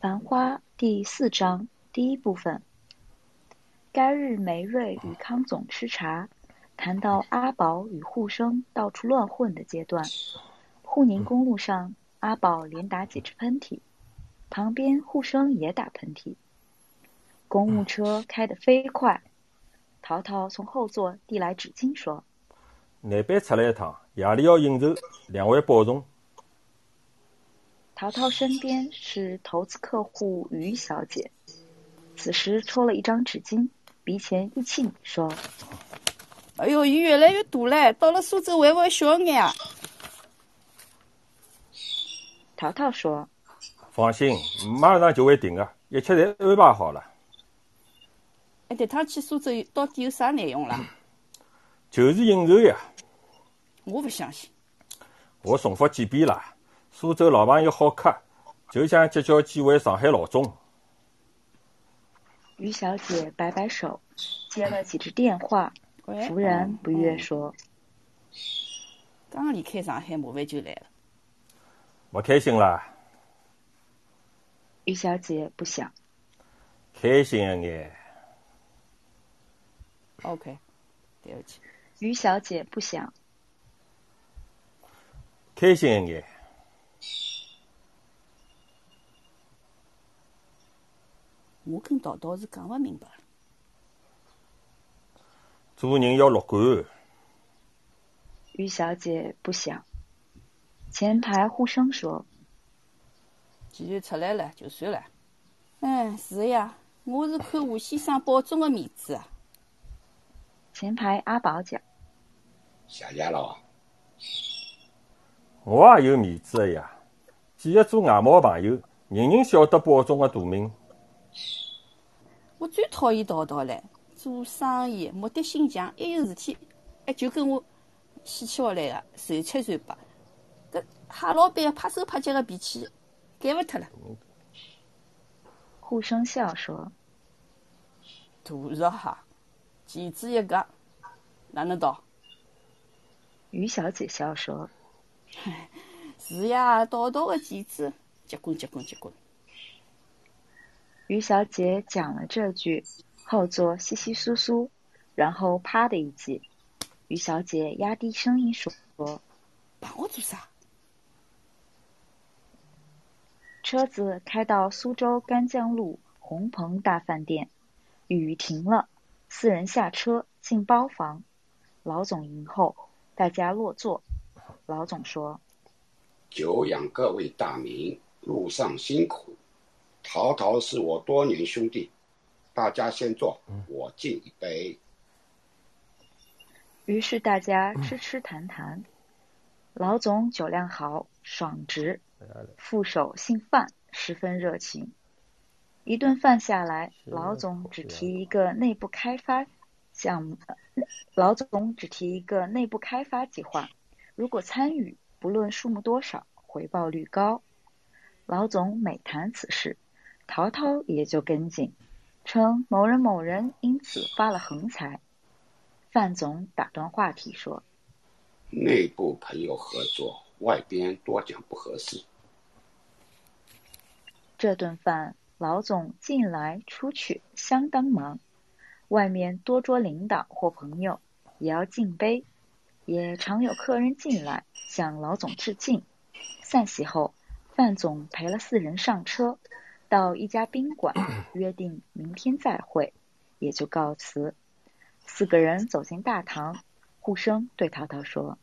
繁花第四章第一部分。该日梅瑞与康总吃茶，谈到阿宝与护生到处乱混的阶段。沪宁公路上，阿宝连打几支喷嚏，旁边护生也打喷嚏。公务车开得飞快，淘淘从后座递来纸巾说：“南边出来一趟，夜里要应酬，两位保重。”淘淘身边是投资客户于小姐，此时抽了一张纸巾，鼻前一沁，说：“哎呦，雨越来越大了，到了苏州会不会小眼啊？”陶陶说：“放心，马上就会停的，一切侪安排好了。”哎，这趟去苏州到底有啥内容啦？就是应酬呀。我不相信。我重复几遍了。苏州老朋友好客，就想结交几位上海老总。于小姐摆摆手，接了几只电话，忽然不悦说：“刚离开上海，麻烦就来了。不开心啦？”于小姐不想。开心一眼。OK，对不起。于小姐不想。开心一眼。我跟桃桃是讲勿明白。做人要乐观。于小姐不想。前排护生说：“既然出来了，就算了。”哎，是呀，我是看吴先生保重的面子啊。前排阿宝讲：“谢谢了。”我也有面子的呀，几个做外贸朋友，人人晓得保重的大名。我最讨厌淘淘了，做生意目的性强，一有事体，哎，就跟我死气活来的，随七随八。搿蟹老板拍手拍脚的脾气，改勿脱了。护生笑说：“大肉蟹，钳子一个，哪能倒？”于小姐笑说：“是呀，淘淘的钳子，结棍结棍结棍。”于小姐讲了这句，后座稀稀疏疏，然后啪的一记。于小姐压低声音说：“帮我做啥？”车子开到苏州干将路鸿鹏大饭店，雨停了，四人下车进包房。老总迎候，大家落座。老总说：“久仰各位大名，路上辛苦。淘淘是我多年兄弟，大家先坐，我敬一杯。”于是大家吃吃谈谈。老总酒量好，爽直。副手姓范，十分热情。一顿饭下来，老总只提一个内部开发项目。老总只提一个内部开发计划，如果参与，不论数目多少，回报率高。老总每谈此事，淘淘也就跟进，称某人某人因此发了横财。范总打断话题说：“内部朋友合作。”外边多讲不合适。这顿饭，老总进来出去相当忙，外面多桌领导或朋友也要敬杯，也常有客人进来向老总致敬。散席后，范总陪了四人上车，到一家宾馆约定明天再会，也就告辞。四个人走进大堂，护生对淘淘说。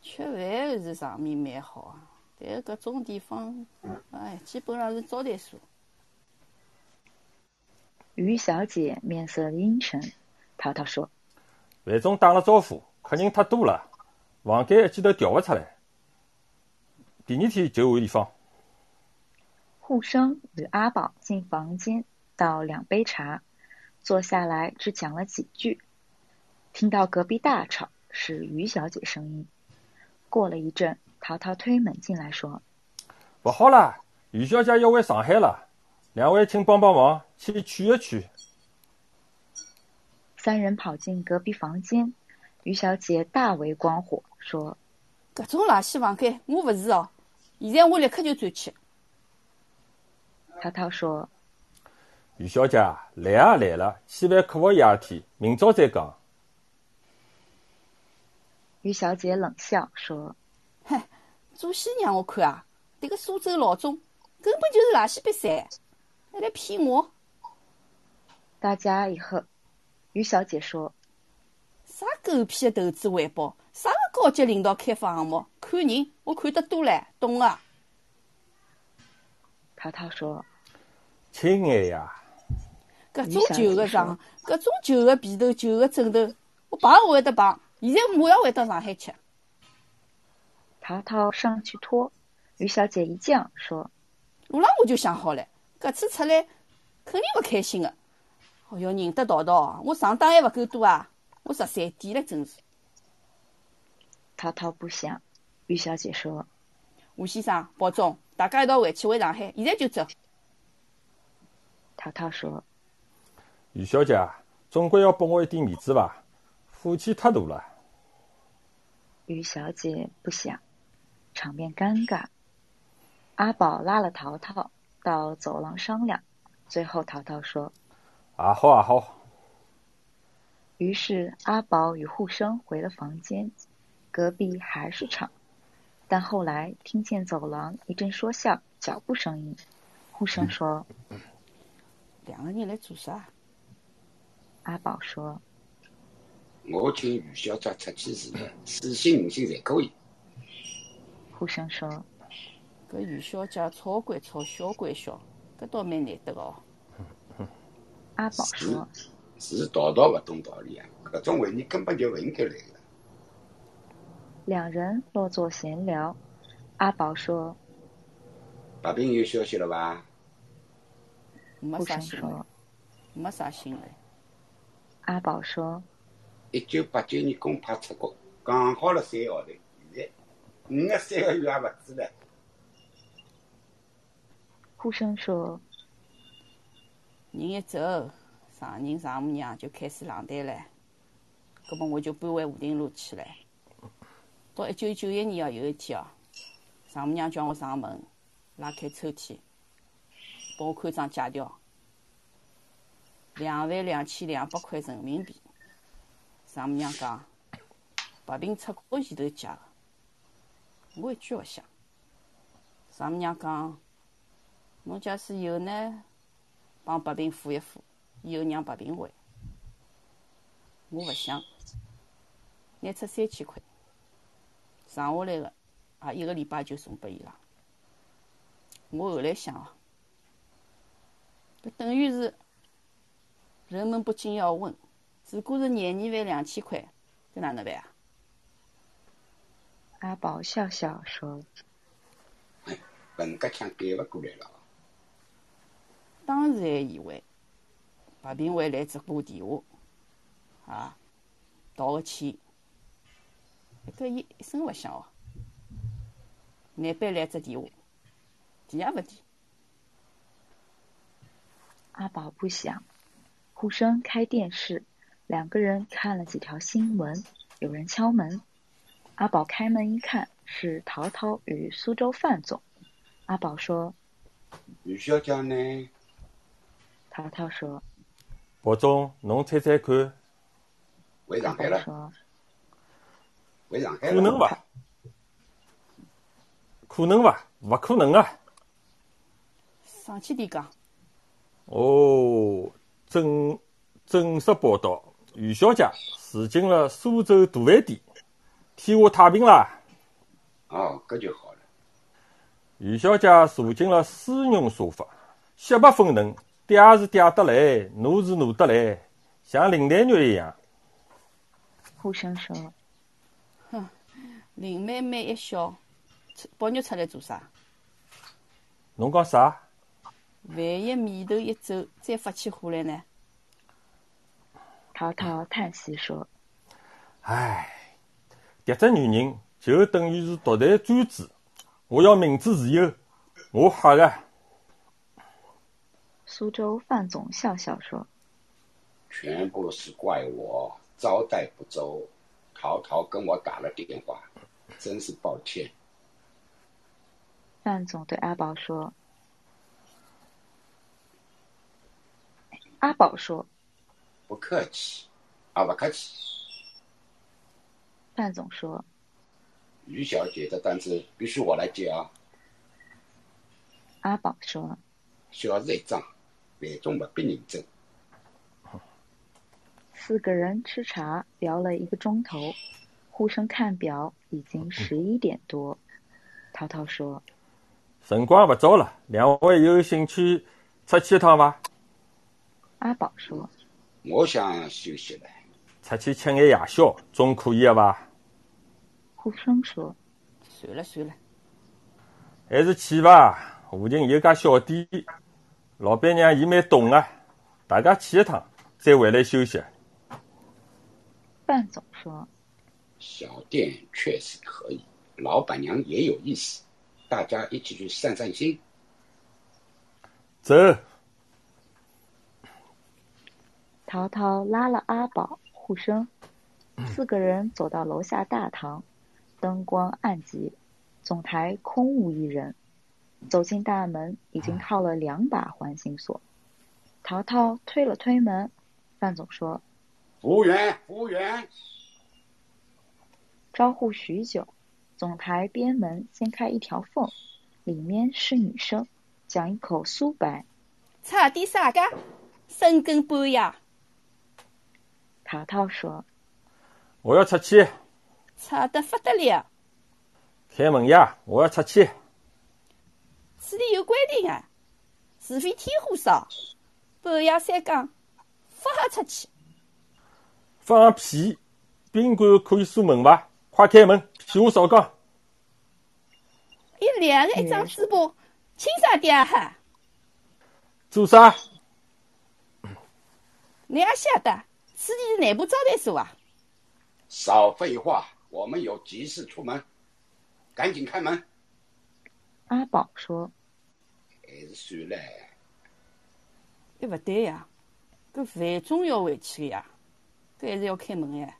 吃饭是场面蛮好啊，但搿种地方，哎，基本上是招待所。于小姐面色阴沉，淘淘说：“范总打了招呼，客人太多了，房间一记头调勿出来，第二天就换地方。”护生与阿宝进房间倒两杯茶，坐下来只讲了几句，听到隔壁大吵，是于小姐声音。过了一阵，淘淘推门进来，说：“不好了，于小姐要回上海了，两位请帮帮忙，去取一取。”三人跑进隔壁房间，于小姐大为光火，说：“搿种垃圾房间我不是哦，现在我立刻就转去。”涛涛说：“于小姐，来啊来了，千万可勿夜天，明朝再讲。”于小姐冷笑说：“哼，做戏让我看啊！这个苏州老总根本就是垃圾比赛，还来骗我！”大家以后，于小姐说：“啥狗屁的投资回报？啥个高级领导开发项目？看人，我看得多唻，懂啊！”涛涛说：“亲爱呀，搿种旧个床，搿种旧个被头、旧个枕头，我碰勿会得碰。现在马上回到上海去。”涛涛上去拖，于小姐一犟说：“路浪我就想好了，搿次出来肯定勿开心的。哦哟，认得道道，我上当还勿够多啊！我十三点了，真是。”涛涛不想，于小姐说：“吴先生，保重。”大家一道回去回上海，现在就走。涛涛说：“于小姐，总归要拨我一点面子吧，火气太大了。”于小姐不想，场面尴尬。阿宝拉了淘淘到走廊商量，最后淘淘说：“啊好啊好。”于是阿宝与护生回了房间，隔壁还是吵。但后来听见走廊一阵说笑、脚步声音，护生说：“ 两个人来做啥？”阿宝说：“我请于小姐出去时，四星五星侪可以。”护生说：“搿于小姐吵归吵，笑归笑，搿倒蛮难得哦。”阿宝说：“是道道勿懂道理啊！搿种会议根本就勿应该来。”两人落座闲聊，阿宝说：“白冰有消息了吧？”没啥新闻，没啥新闻。阿宝说：“一九八九年公派出国，刚好了三个号头，现在五个三个月也勿止了。”呼声说：“人一走，丈人丈母娘就开始冷淡了，搿么我就搬回武定路去了。”到一九九一年哦，有一天哦，丈母娘叫我上门，拉开抽屉，拨我看张借条，两万两千两百块人民币。丈母娘讲，白平出国前头借的，我一句勿响。丈母娘讲，侬假使有呢，帮白平付一付，以后让白平还。我勿想，拿出三千块。剩下来个，啊一个礼拜就送拨伊拉。我后来想哦，搿等于是人们不禁要问：如果是廿二万两千块，搿哪能办啊？阿宝笑笑说：“本格枪改勿过来了。”当时还以为白平会来只拨电话，啊，道个歉。搿伊一声勿响哦，难办来只电话，提也勿提。阿宝不响，呼声开电视，两个人看了几条新闻，有人敲门。阿宝开门一看，是陶陶与苏州范总。阿宝说：“于小姐呢？”陶陶说：“宝总，侬猜猜看。”回上海了。可能吧？可能吧？勿可能啊！上去点讲。哦，正正式报道，余小姐住进了苏州大饭店，天下太平啦！哦，搿就好了。余小姐坐进了丝绒沙发，雪白粉嫩，嗲是嗲得来，糯是糯得来，像林黛玉一样。呼声说。林妹妹一笑，宝玉出来做啥？侬讲啥？万一面头一皱，再发起火来呢？涛涛叹息说：“唉，迭只女人就等于是独裁专制。我要民主自由，我吓了。”苏州范总笑笑说：“全部是怪我招待不周。涛涛跟我打了电话。”真是抱歉。范总对阿宝说：“阿宝说：“不客气，啊，不客气。”范总说：“于小姐的单子必须我来接啊。”阿宝说：“小事一桩，万众不必认真。”四个人吃茶聊了一个钟头，互相看表，已经十一点多。涛涛说：“辰光不早了，两位有兴趣出去一趟伐？”阿宝说：“我想休息了，出去吃眼夜宵总可以吧？”胡生说：“算了算了，还是去吧。附近有家小店，老板娘伊蛮懂啊，大家去一趟，再回来休息。”范总说：“小店确实可以，老板娘也有意思，大家一起去散散心。”走。淘淘拉了阿宝、护生，四个人走到楼下大堂，灯光暗极，总台空无一人。走进大门，已经套了两把环形锁。淘淘推了推门，范总说。服务员，服务员！招呼许久，总台边门掀开一条缝，里面是女生，讲一口苏白。差点啥个？深更半夜。淘淘说：“我要出去。”差得不得了。开门呀！我要出去。此地有规定啊，除非天火烧，半夜三更，不好出去。放屁！宾馆可以锁门伐？快开门！屁话少讲。一两个一张嘴巴，轻声点哈。做啥？你也晓得，此地是内部招待所啊。少废话，我们有急事出门，赶紧开门。阿宝说：“还是算了。”哎，不对呀，搿饭总要回去的呀。还是要开门哎！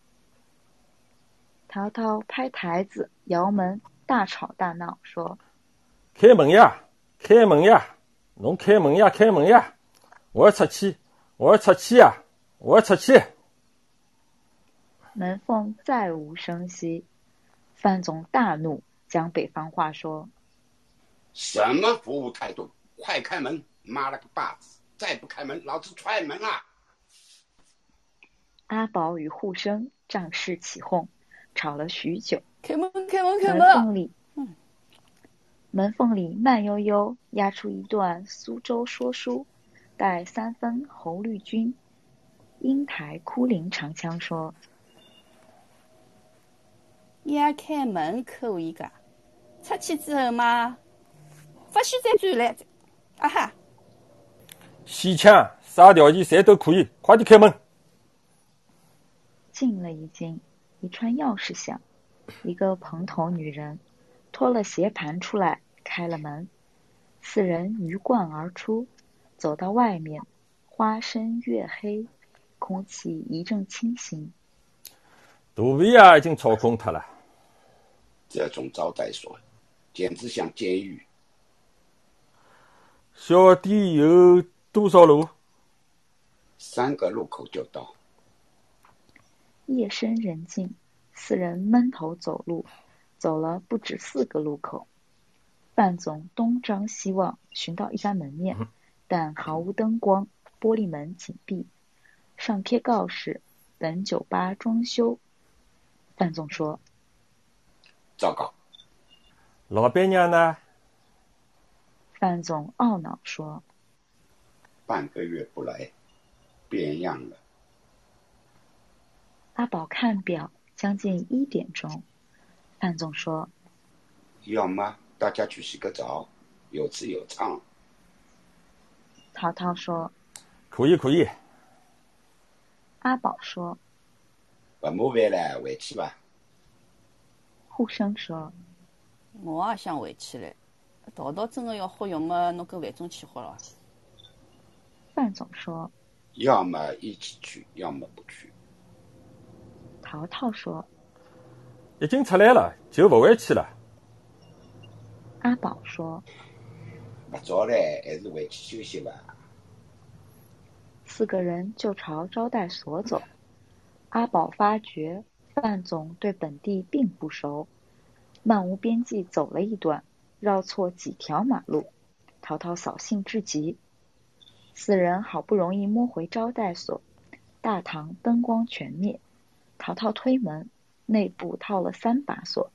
淘淘拍台子、摇门，大吵大闹，说：“开门呀，开门呀，侬开门呀，开门呀！我要出去，我要出去呀，我要出去！”门缝再无声息。范总大怒，将北方话说：“什么服务态度？快开门！妈了个巴子！再不开门，老子踹门啊！”阿宝与护生仗势起哄，吵了许久。开门，开门，开门！门缝里，门缝里慢悠悠压出一段苏州说书，带三分侯绿军，英台哭灵长枪说：“压开门可以噶，出去之后嘛，不许再转来。啊哈！洗枪啥条件谁都可以，快点开门。”进了一进，一串钥匙响，一个蓬头女人脱了鞋盘出来，开了门，四人鱼贯而出，走到外面，花深月黑，空气一阵清新。肚皮啊，已经操空掉了。这种招待所简直像监狱。小店有多少路？三个路口就到。夜深人静，四人闷头走路，走了不止四个路口。范总东张西望，寻到一家门面，但毫无灯光，玻璃门紧闭，上贴告示：“本酒吧装修。”范总说：“糟糕，老板娘呢？”范总懊恼说：“半个月不来，变样了。”阿宝看表，将近一点钟。范总说：“要么大家去洗个澡，有吃有唱。”涛涛说：“可以，可以。”阿宝说：“不麻烦了，回去吧。”护生说：“我也想回去嘞。淘淘真的要喝药么？侬跟范总去喝了。”范总说：“要么一起去，要么不去。”淘淘说：“已经出来了，就不回去了。”阿宝说：“不早了，还是回去休息吧。”四个人就朝招待所走。阿宝发觉范总对本地并不熟，漫无边际走了一段，绕错几条马路。淘淘扫兴至极。四人好不容易摸回招待所，大堂灯光全灭。淘淘推门，内部套了三把锁。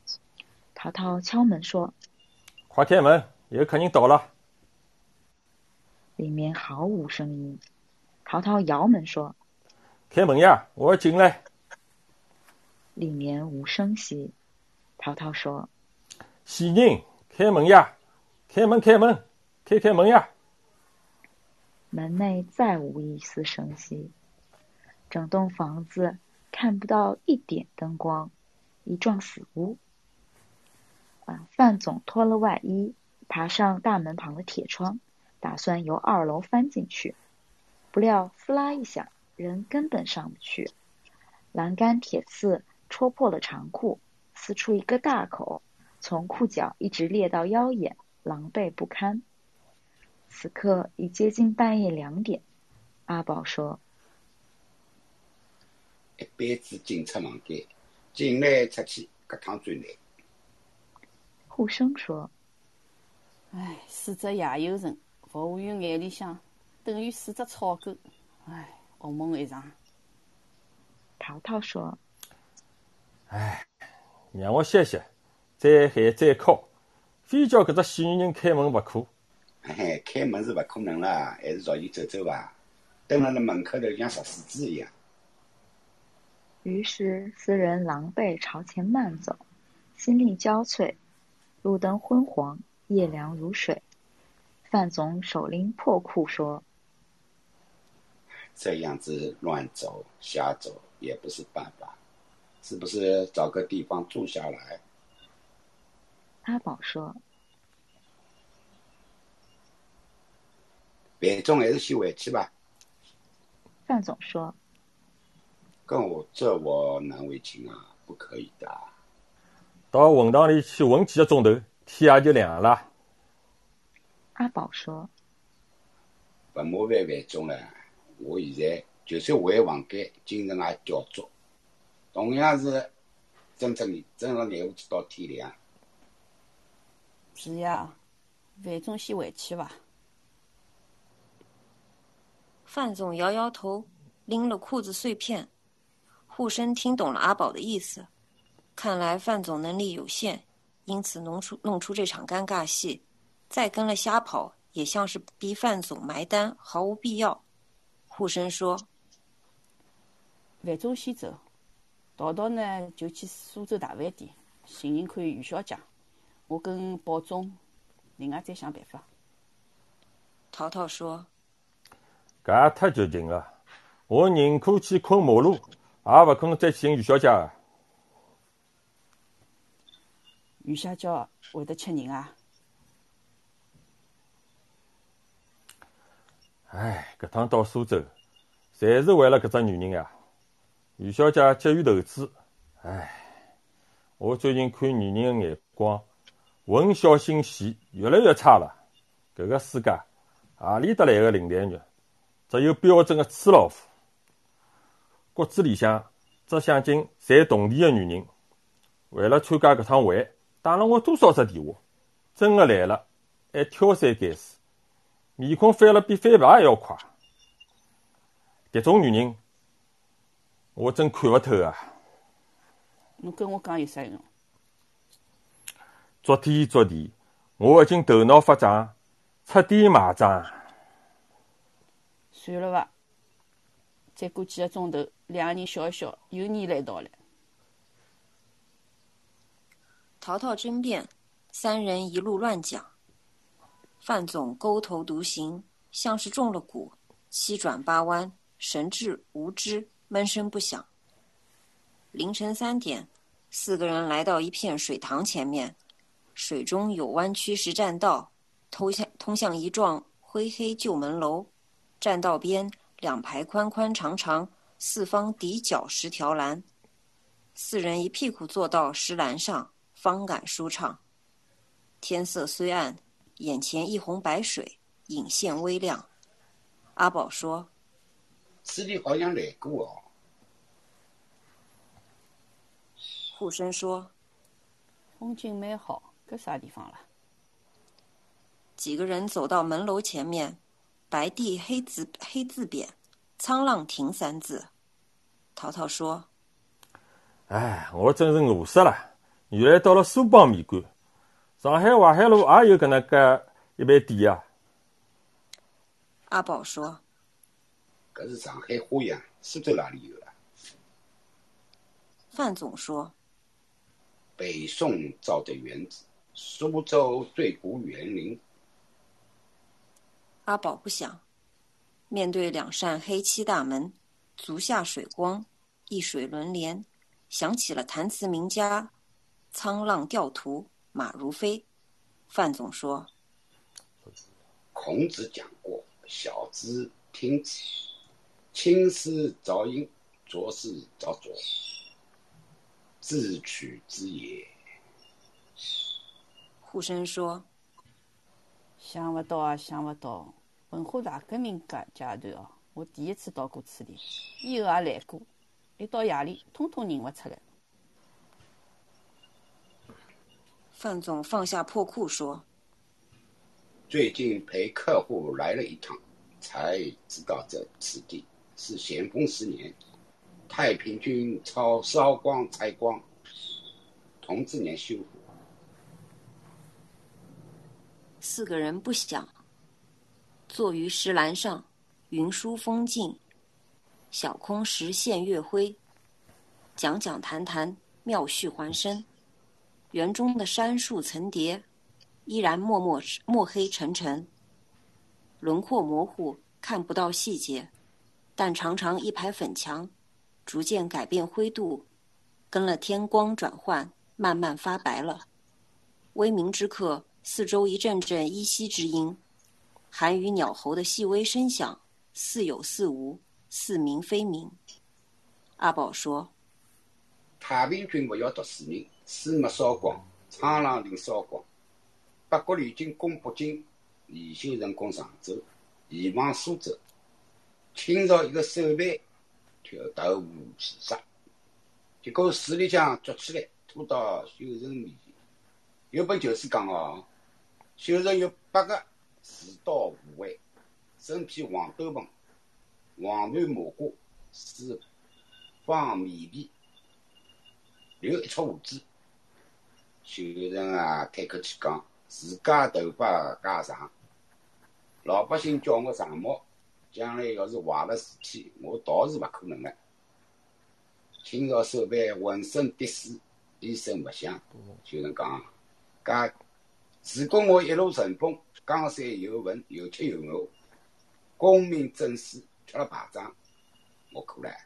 淘淘敲门说：“快开门，有客人到了。”里面毫无声音。淘淘摇门说：“开门呀，我要进来。”里面无声息。淘淘说：“喜人，开门呀，开门，开门，开开门呀。”门内再无一丝声息，整栋房子看不到一点灯光，一幢死屋。啊，范总脱了外衣，爬上大门旁的铁窗，打算由二楼翻进去。不料，撕拉一响，人根本上不去。栏杆铁刺戳破了长裤，撕出一个大口，从裤脚一直裂到腰眼，狼狈不堪。此刻已接近半夜两点，阿宝说：“一辈子进出房间，进来出去，搿趟最难。”护生说：“唉，四只野游人，服务员眼里向等于四只草狗，唉，噩梦一场。”淘淘说：“哎，让我歇歇，再喊再敲，非叫搿只死女人开门勿可。”嘿嘿，开门是勿可能了，还是绕伊走走伐？蹲辣辣门口头像石狮子一样。于是四人狼狈朝前慢走，心力交瘁，路灯昏黄，夜凉如水。范总手拎破裤说：“这样子乱走瞎走也不是办法，是不是找个地方住下来？”阿宝说。范总还是先回去吧。范总说：“跟我这我难为情啊，不可以的。到混堂里去混几个钟头，天也就亮了。”阿宝说：“不麻烦范总了，我现在就算回房间，精神也焦灼。同样是睁着眼，睁着眼去到天亮。”是呀，范总先回去吧。范总摇摇头，拎了裤子碎片。护生听懂了阿宝的意思，看来范总能力有限，因此弄出弄出这场尴尬戏。再跟了瞎跑，也像是逼范总埋单，毫无必要。护生说：“范总先走，淘淘呢就去苏州大饭店，寻寻看余小姐。我跟保总另外再想办法。”淘淘说。搿也太绝情了！我宁可去困马路，也勿可能再去寻余小姐。余小姐会得吃人啊？唉，搿趟到苏州，侪是为了搿只女人呀！于小姐急于投资，唉，我最近看女人的眼光，闻小心细，越来越差了。搿个世界，何里得来个林黛玉？只有标准的粗老虎，骨子里向只想进赚铜钿的女人。为了参加搿趟会，打了我多少只电话？真的来了，还挑三拣四，面孔翻了比翻牌还要快。迭种女人，我真看勿透啊！侬跟我讲有啥用？昨天昨地，我已经头脑发胀，彻底麻胀。算了吧，再过几个钟头，两个人笑一笑，又腻了一道了。淘淘争辩，三人一路乱讲。范总勾头独行，像是中了蛊，七转八弯，神志无知，闷声不响。凌晨三点，四个人来到一片水塘前面，水中有弯曲石栈道，通向通向一幢灰黑旧门楼。栈道边两排宽宽长长、四方底角石条栏，四人一屁股坐到石栏上，方感舒畅。天色虽暗，眼前一泓白水，影线微亮。阿宝说：“此地好像来过哦。护生说：“风景蛮好，搿啥地方了？”几个人走到门楼前面，白地黑字黑字匾“沧浪亭”三字。淘淘说：“哎，我真是饿死了！原来到了苏帮面馆，上海淮海路也有搿能介一爿店啊。”阿宝说：“搿是上海花样，苏州哪里有啊？”范总说：“北宋造的园子，苏州最古园林。”阿宝不想，面对两扇黑漆大门，足下水光，一水轮帘，想起了弹词名家“沧浪钓图，马如飞”。范总说：“孔子讲过，小子听之，青丝照影，浊世照浊，自取之也。”护生说。想不到啊，想不到！文化大革命阶阶段哦，我第一次到过此地，以后也来过，一到夜里，通通认不出来。范总放下破裤说：“最近陪客户来了一趟，才知道这此地是咸丰十年，太平军抄烧光拆光，同治年修复。”四个人不想坐于石栏上，云舒风静，小空石现月辉，讲讲谈谈，妙趣环生。园中的杉树层叠，依然墨墨墨黑沉沉，轮廓模糊，看不到细节，但常常一排粉墙逐渐改变灰度，跟了天光转换，慢慢发白了。微明之刻。四周一阵阵依稀之音，寒雨鸟喉的细微声响，似有似无，似明非明。阿宝说：“太平军不要读书人，书没烧光，沧浪亭烧光。八国联军攻北京，李秀成攻常州，移往苏州。清朝一个守备跳投湖自杀，结果水里向捉起来，拖到秀成面前。有本旧书讲哦。”秀成有八个持刀护卫，身披黄斗篷，黄缎马褂，四方面皮，留一撮胡子。秀成啊，开口气讲：“自家头发介长，老百姓叫我长毛，将来要是坏了事体，我逃是勿可能的。”清朝守备浑身滴水，一声勿响。就能讲：“噶。”如果我一路顺风，江山有稳，有吃有饿，功名正史吃了牌仗，我可来。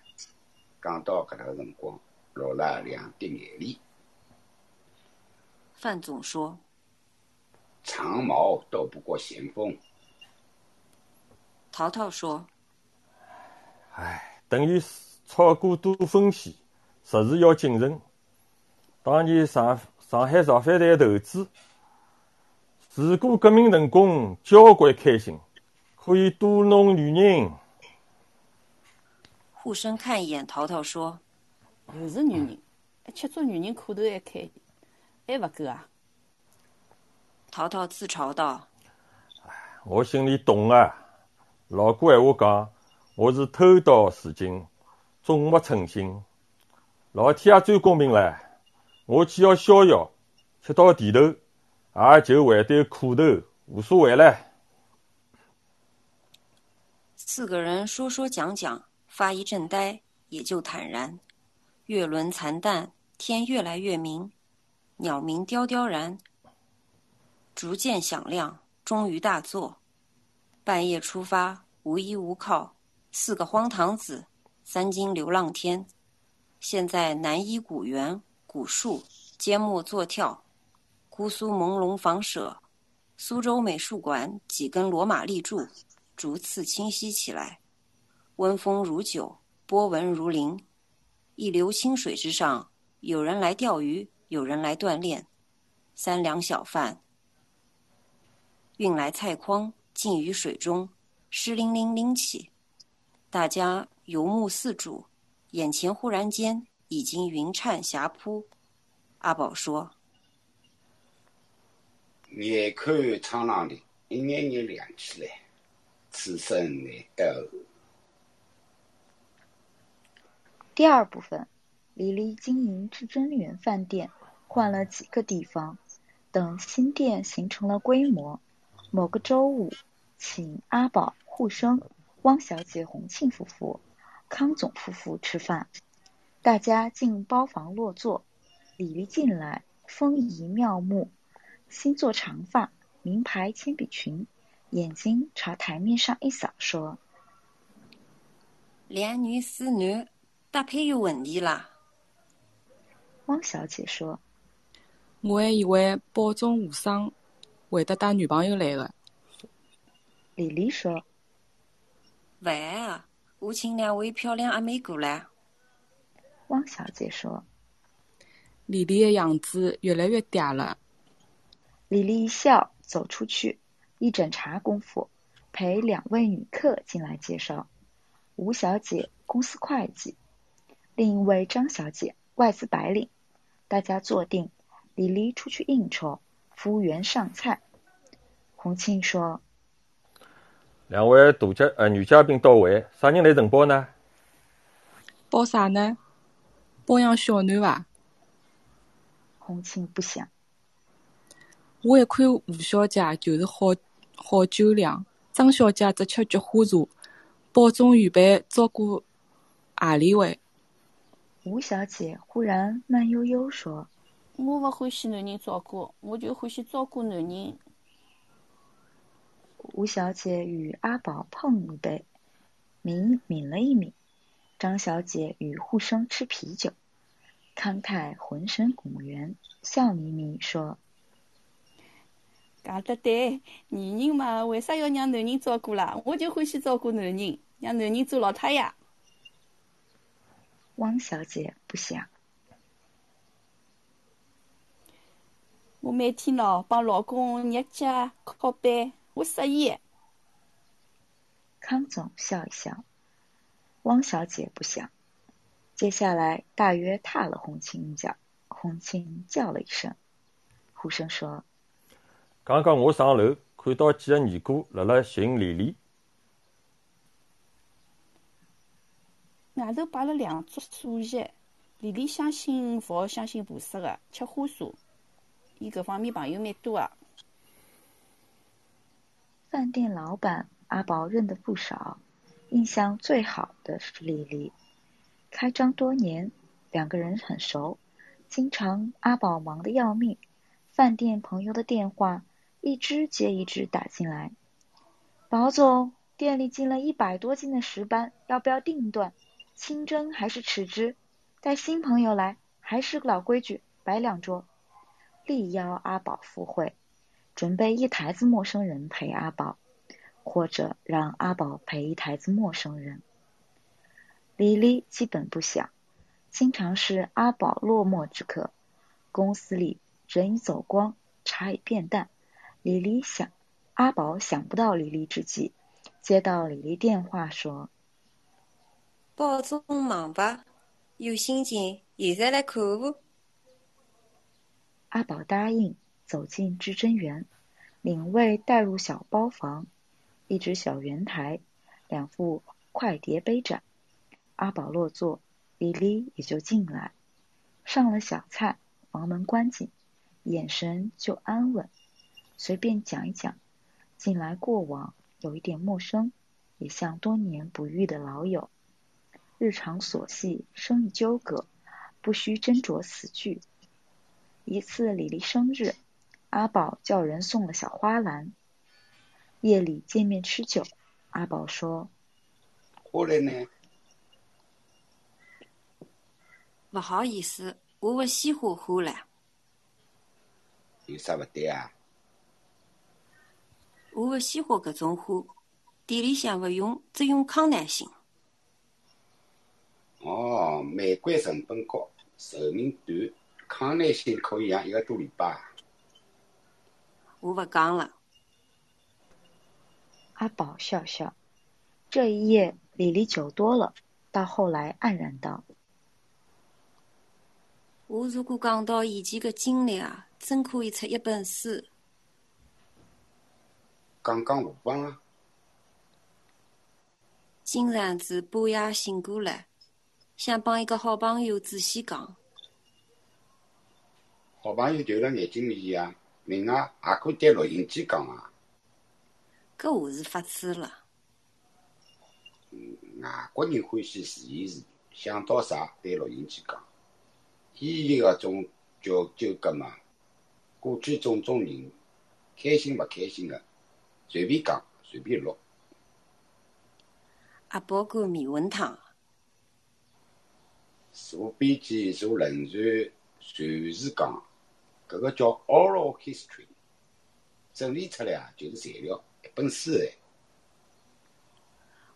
讲到搿个辰光，落了两滴眼泪。范总说：“长矛斗不过咸丰。”淘淘说：“唉，等于炒股多风险，实事要谨慎。当年上上海造反队投资。”如果革命成功，交关开心，可以多弄女人。护生看一眼淘淘说：“又是女人，吃做女人苦头还开，还勿够啊？”淘淘自嘲道：“我心里懂啊。老古闲话讲，我是偷盗如今，总没称心。老天也最公平了，我既要逍遥，吃到甜头。”也就会得苦头，无所谓了。四个人说说讲讲，发一阵呆，也就坦然。月轮残淡，天越来越明，鸟鸣雕雕然，逐渐响亮，终于大作。半夜出发，无依无靠，四个荒唐子，三更流浪天。现在南依古园，古树，缄默坐跳。姑苏朦胧房舍，苏州美术馆几根罗马立柱逐次清晰起来，温风如酒，波纹如林。一流清水之上，有人来钓鱼，有人来锻炼。三两小贩运来菜筐，浸于水中，湿淋淋拎起。大家游目四主，眼前忽然间已经云颤霞扑。阿宝说：“眼看苍浪里一眼眼亮起来，此生难得。”第二部分，李黎经营至真园饭店，换了几个地方。等新店形成了规模，某个周五，请阿宝、护生、汪小姐、洪庆夫妇、康总夫妇吃饭。大家进包房落座。鲤鱼进来，风仪妙目，新做长发，名牌铅笔裙，眼睛朝台面上一扫，说：“两女四男，搭配有问题啦。”汪小姐说。我还以为保总无伤会得带女朋友来的。李丽说：“喂，我请两位漂亮阿妹过来。”汪小姐说：“李丽的样子越来越嗲了。”李丽一笑，走出去。一盏茶功夫，陪两位女客进来介绍：吴小姐公司会计，另一位张小姐外资白领。大家坐定。李黎出去应酬，服务员上菜。洪庆说：“两位大嘉呃女嘉宾到位，啥人来承包呢？包啥呢？包养小囡伐？”红庆不想。我一看吴小姐就是好好酒量，张小姐只吃菊花茶，包中预备照顾何里位？吴小姐忽然慢悠悠说。我勿欢喜男人照顾，我就欢喜照顾男人。吴小姐与阿宝碰一杯，抿抿了一抿。张小姐与沪生吃啤酒，康泰浑身拱圆，笑眯眯说：“讲得对，女人嘛，为啥要让男人照顾啦？我就欢喜照顾男人，让男人做老太爷。”汪小姐不想。我每天喏帮老公日脚靠背，我适意。康总笑一笑，汪小姐不想。接下来大约踏了红青一脚，红青叫了一声。呼声说：“刚刚我上楼看到几个尼姑辣辣寻李丽。外头摆了两桌素席，李丽相信佛，相信菩萨的，吃花素。伊搿方面朋友蛮多啊。饭店老板阿宝认得不少，印象最好的是丽丽。开张多年，两个人很熟，经常阿宝忙得要命，饭店朋友的电话一只接一只打进来。宝总，店里进了一百多斤的石斑，要不要定断？清蒸还是豉汁？带新朋友来，还是老规矩，摆两桌。力邀阿宝赴会，准备一台子陌生人陪阿宝，或者让阿宝陪一台子陌生人。李丽基本不想，经常是阿宝落寞之客。公司里人已走光，茶已变淡。李丽想，阿宝想不到李丽之际，接到李丽电话说：“宝总忙吧？有心情现在来看我？”阿宝答应，走进至真园，领位带入小包房，一只小圆台，两副快碟杯盏。阿宝落座，李丽也就进来，上了小菜，房门关紧，眼神就安稳，随便讲一讲，近来过往有一点陌生，也像多年不遇的老友。日常琐细，生意纠葛，不需斟酌词句。一次李丽生日，阿宝叫人送了小花篮。夜里见面吃酒，阿宝说：“花篮呢？不好意思，我不喜欢花篮。有啥不对啊？我不喜欢搿种花，店里向不用，只用康乃馨。哦，玫瑰成本高，寿命短。康乃馨可以养一个多礼拜。我不讲了。阿宝笑笑。这一夜，李丽酒多了，到后来黯然道：“我如果讲到以前的经历啊，真可以出一本书。讲讲何方啊？今朝子半夜醒过来，想帮一个好朋友仔细讲。好朋友就辣眼睛里啊，另外也可以对录音机讲啊。搿我是发痴了。外国人欢喜自言自语，想到啥对录音机讲。伊搿种叫纠葛嘛，过去种种人，开心勿开心个，随便讲，随便录。阿宝干面魂汤。坐飞机，坐轮船、随时讲，搿个叫 oral history，整理出来啊，就是材料，一本书哎。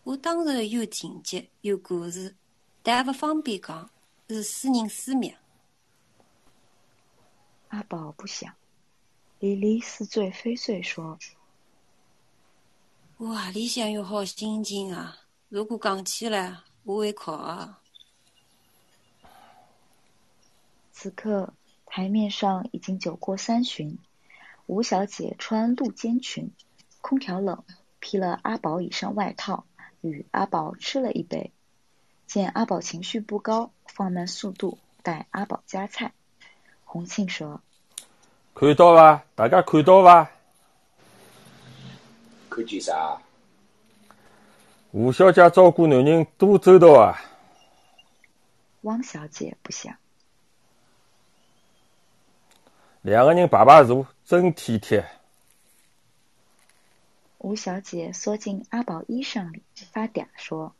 我当然有情节，有故事，但勿方便讲，是私人私密。阿宝不想，李黎似醉非醉说：“我何里想有好心情啊？如果讲起来，我会哭啊。”此刻台面上已经酒过三巡，吴小姐穿露肩裙，空调冷，披了阿宝以上外套。与阿宝吃了一杯，见阿宝情绪不高，放慢速度带阿宝夹菜。洪庆说：“看到吧？大家看到吧？看见啥？吴小姐照顾男人多周到啊！”汪小姐不想。两个人排排坐，真体贴。吴小姐缩进阿宝衣裳里，发嗲说：“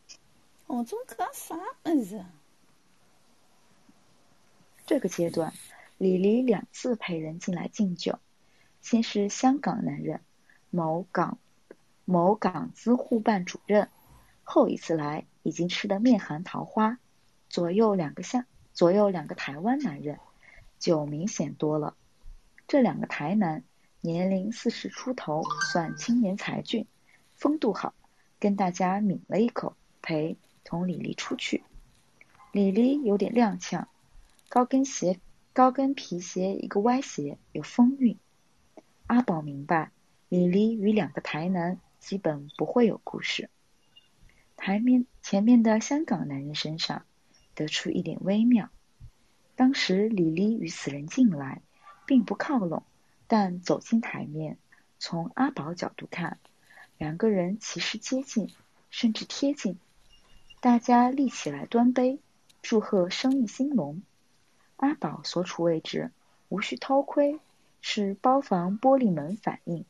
我总干啥么子？”这个阶段，李黎两次陪人进来敬酒，先是香港男人，某港某港资互办主任，后一次来已经吃得面含桃花，左右两个香左右两个台湾男人，酒明显多了。这两个台男。年龄四十出头，算青年才俊，风度好，跟大家抿了一口，陪同李黎出去。李黎有点踉跄，高跟鞋、高跟皮鞋一个歪斜，有风韵。阿宝明白，李黎与两个台男基本不会有故事。台面前面的香港男人身上得出一点微妙。当时李黎与此人进来，并不靠拢。但走进台面，从阿宝角度看，两个人其实接近，甚至贴近。大家立起来端杯，祝贺生意兴隆。阿宝所处位置无需偷窥，是包房玻璃门反映，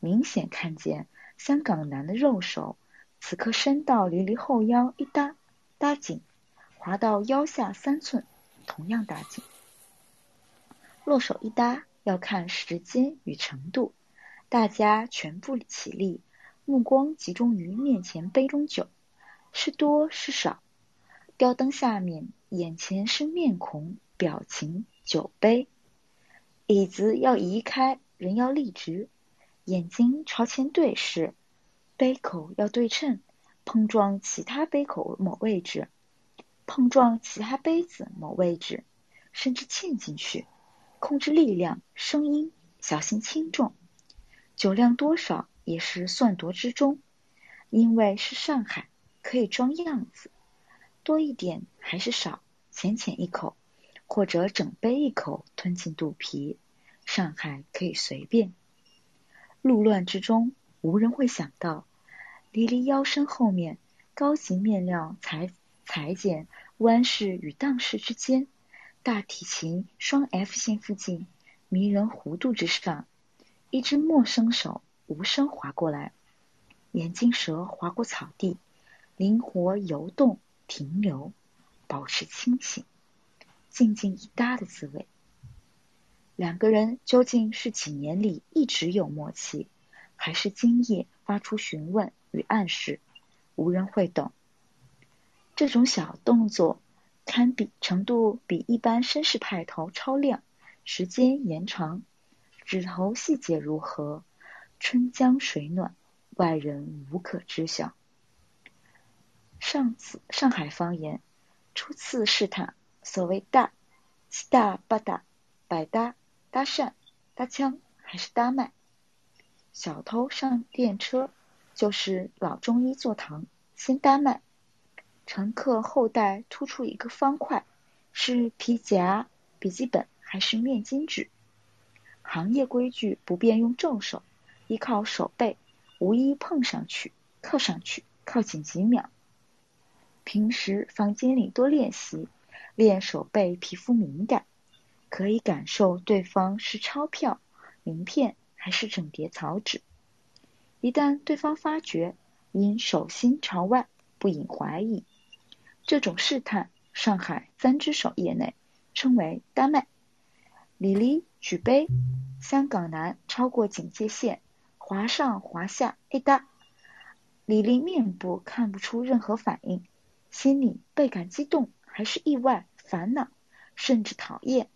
明显看见香港男的肉手，此刻伸到黎黎后腰一搭，搭紧，滑到腰下三寸，同样搭紧。落手一搭。要看时间与程度，大家全部起立，目光集中于面前杯中酒，是多是少？吊灯下面，眼前是面孔、表情、酒杯。椅子要移开，人要立直，眼睛朝前对视，杯口要对称，碰撞其他杯口某位置，碰撞其他杯子某位置，甚至嵌进去。控制力量、声音，小心轻重，酒量多少也是算夺之中。因为是上海，可以装样子，多一点还是少，浅浅一口，或者整杯一口吞进肚皮，上海可以随便。路乱之中，无人会想到，离离腰身后面，高级面料裁裁剪弯饰与荡饰之间。大提琴双 F 线附近，迷人弧度之上，一只陌生手无声划过来，眼镜蛇划过草地，灵活游动，停留，保持清醒，静静一搭的滋味。两个人究竟是几年里一直有默契，还是今夜发出询问与暗示？无人会懂。这种小动作。堪比程度比一般绅士派头超亮，时间延长，指头细节如何，春江水暖，外人无可知晓。上次上海方言初次试探，所谓大、七大、八大、百搭、搭讪、搭腔还是搭麦？小偷上电车就是老中医坐堂，先搭麦，乘客后袋突出一个方块，是皮夹、笔记本还是面巾纸？行业规矩不便用正手，依靠手背，无一碰上去、靠上去、靠近几秒。平时房间里多练习，练手背皮肤敏感，可以感受对方是钞票、名片。还是整叠草纸。一旦对方发觉，因手心朝外，不引怀疑。这种试探，上海三只手业内称为“丹麦”。李黎举杯，香港男超过警戒线，滑上滑下一搭。李黎面部看不出任何反应，心里倍感激动，还是意外、烦恼，甚至讨厌。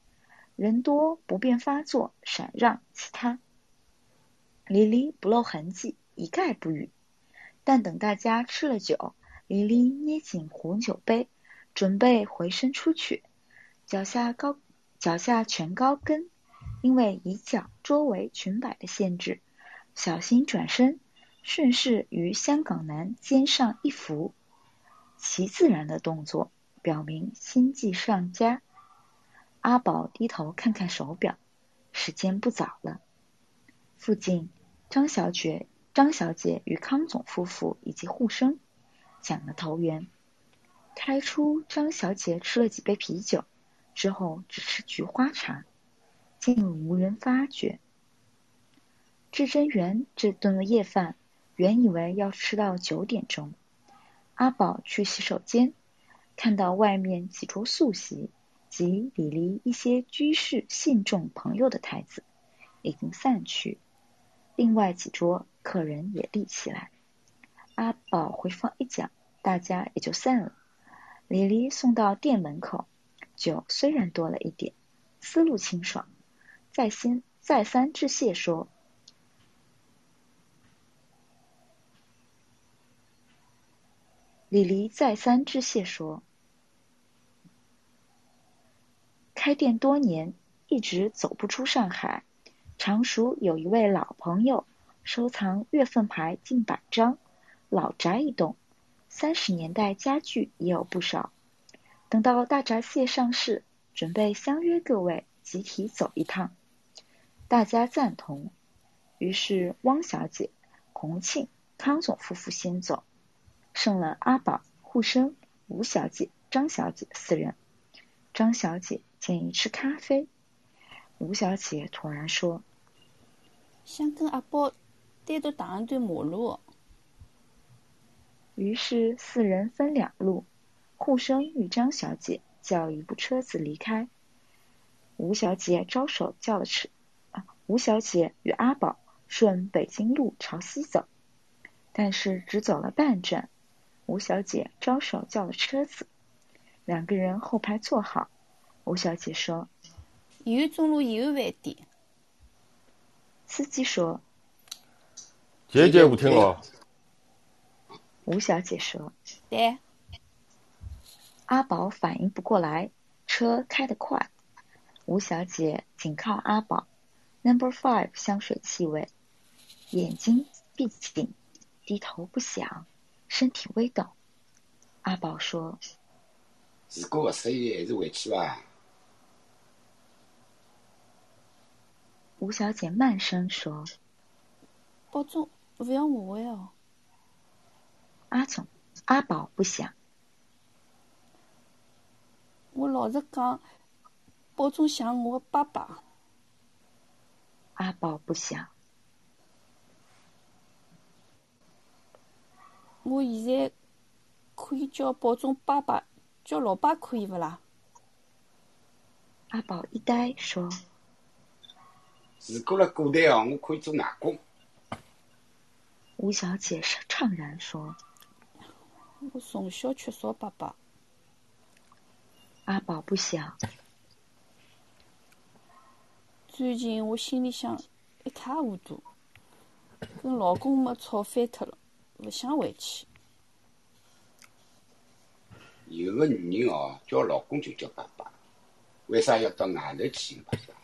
人多不便发作，闪让其他。李黎不露痕迹，一概不语。但等大家吃了酒，李黎捏紧红酒杯，准备回身出去，脚下高脚下全高跟，因为以脚捉为裙摆的限制，小心转身，顺势于香港男肩上一扶，其自然的动作，表明心计上佳。阿宝低头看看手表，时间不早了，附近。张小姐、张小姐与康总夫妇以及护生讲了投缘，开出张小姐吃了几杯啤酒，之后只吃菊花茶，竟无人发觉。至真园这顿夜饭，原以为要吃到九点钟。阿宝去洗手间，看到外面几桌素席及李黎一些居士信众朋友的台子已经散去。另外几桌客人也立起来，阿宝回房一讲，大家也就散了。李黎送到店门口，酒虽然多了一点，思路清爽，再先再三致谢说：“李黎再三致谢说，开店多年，一直走不出上海。”常熟有一位老朋友，收藏月份牌近百张，老宅一栋，三十年代家具也有不少。等到大闸蟹上市，准备相约各位集体走一趟。大家赞同，于是汪小姐、洪庆、康总夫妇先走，剩了阿宝、护生、吴小姐、张小姐四人。张小姐建议吃咖啡，吴小姐突然说。想跟阿宝单独打一段马路，于是四人分两路。护生与张小姐叫一部车子离开，吴小姐招手叫了车。吴小姐与阿宝顺北京路朝西走，但是只走了半站，吴小姐招手叫了车子，两个人后排坐好。吴小姐说：“以后中路以后晚点。”司机说：“姐姐不听了。”吴小姐说：“对。”阿宝反应不过来，车开得快。吴小姐紧靠阿宝，Number Five 香水气味，眼睛闭紧，低头不响，身体微抖。阿宝说：“如果不适宜，还是回去吧。”吴小姐慢声说：“保重，不要误会哦。”阿总，阿宝不想。我老实讲，宝总像我爸爸。阿宝不想。我现在可以叫宝总爸爸，叫老爸可以不啦？阿宝一呆说。如果辣古代哦，我可以做外公。吴小姐是怅然说：“我从小缺少爸爸。”阿宝不想。最近我心里想一塌糊涂，跟老公没吵翻脱了，勿想回去。有个女人哦，叫老公就叫爸爸，为啥要到外头去爸爸？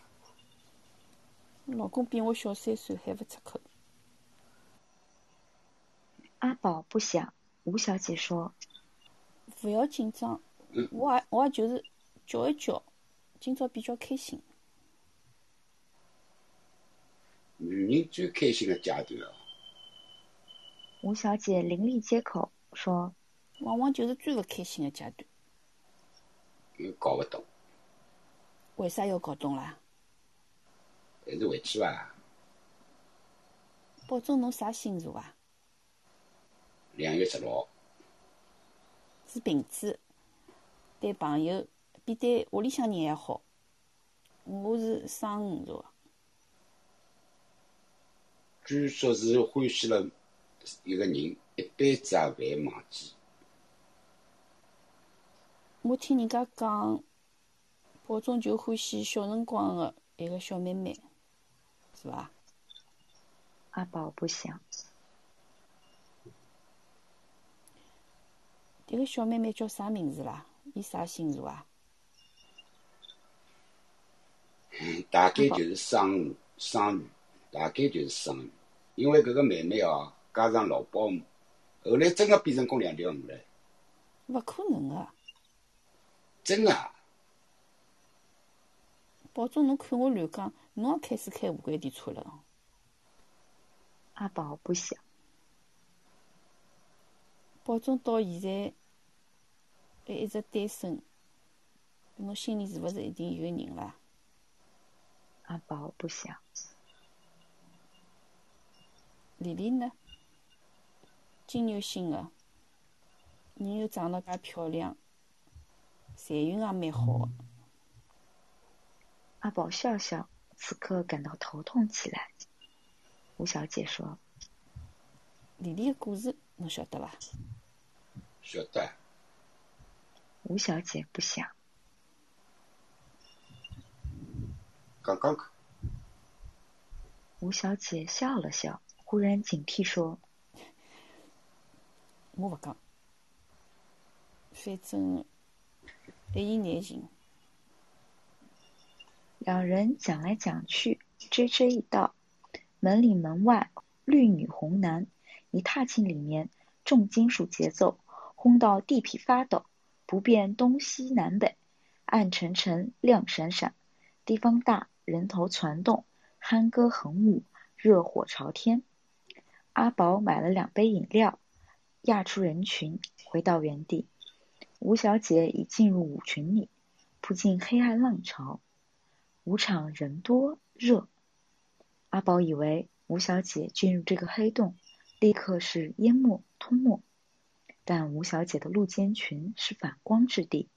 老公比我小三岁，还勿出口。阿宝不想，吴小姐说：“勿要紧张，我也我也就是叫一叫，今朝比较开心。”女人最开心的阶段哦。吴小姐伶俐接口说：“往往就是最勿开心的阶段。”又搞勿懂。为啥要搞懂啦？还是回去伐？保重侬啥星座啊？两月十六号。是瓶子，对朋友比对屋里向人还好。我是双鱼座。据说是欢喜了一个人，一辈子也勿会忘记。我听人家讲，宝总就欢喜小辰光的一个小妹妹，是伐？阿宝不想。迭个小妹妹叫啥名字啦？伊啥星座啊？大概就是双鱼，双鱼。大概就是双鱼，因为搿个妹妹哦，加上老保姆，后来真个变成公两条鱼了。勿可能个。真个。宝总，侬看我乱讲，侬也开始开无轨电车了。阿宝不想。保总到现在还一直单身，侬心里是勿是已经有人了？阿宝不想。丽丽呢？金牛星的，人又长得介漂亮，财运也蛮好。阿宝笑笑，此刻感到头痛起来。吴小姐说：“丽丽的故事侬晓得伐？”晓得。吴小姐不想。刚刚看。吴小姐笑了笑。忽然警惕说：“我不讲，反正一言难尽。”两人讲来讲去，追追一道，门里门外绿女红男，一踏进里面，重金属节奏轰到地皮发抖，不辨东西南北，暗沉沉，亮闪闪，地方大，人头攒动，酣歌横舞，热火朝天。阿宝买了两杯饮料，压出人群，回到原地。吴小姐已进入舞群里，扑进黑暗浪潮。舞场人多热，阿宝以为吴小姐进入这个黑洞，立刻是淹没吞没。但吴小姐的露肩裙是反光质地，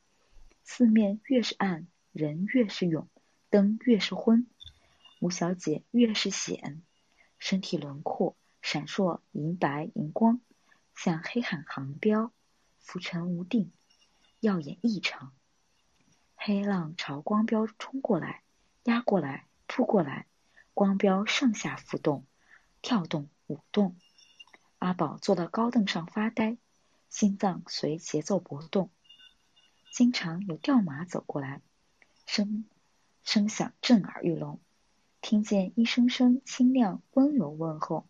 四面越是暗，人越是勇，灯越是昏，吴小姐越是显，身体轮廓。闪烁银白银光，像黑海航标，浮沉无定，耀眼异常。黑浪朝光标冲过来，压过来，扑过来，光标上下浮动，跳动舞动。阿宝坐到高凳上发呆，心脏随节奏搏动。经常有吊马走过来，声声响震耳欲聋，听见一声声清亮温柔问候。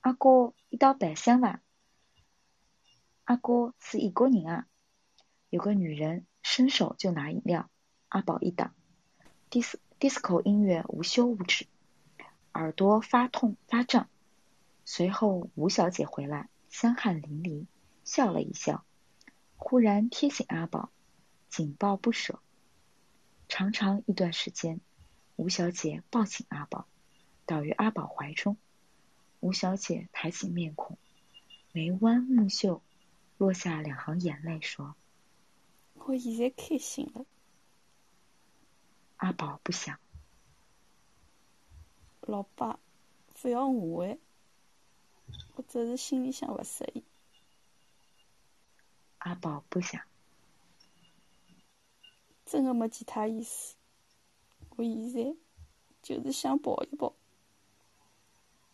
阿哥，一道白相伐？阿哥是一个人啊。有个女人伸手就拿饮料，阿宝一挡。dis disco 音乐无休无止，耳朵发痛发胀。随后吴小姐回来，香汗淋漓，笑了一笑，忽然贴醒阿宝，紧抱不舍。长长一段时间，吴小姐抱紧阿宝，倒于阿宝怀中。吴小姐抬起面孔，眉弯目秀，落下两行眼泪，说：“我现在开心了。”阿宝不想。老爸，不要误会，我只是心里想不适意。阿宝不想。真的没其他意思，我现在就是想抱一抱。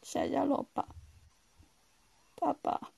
谢谢老爸，爸爸。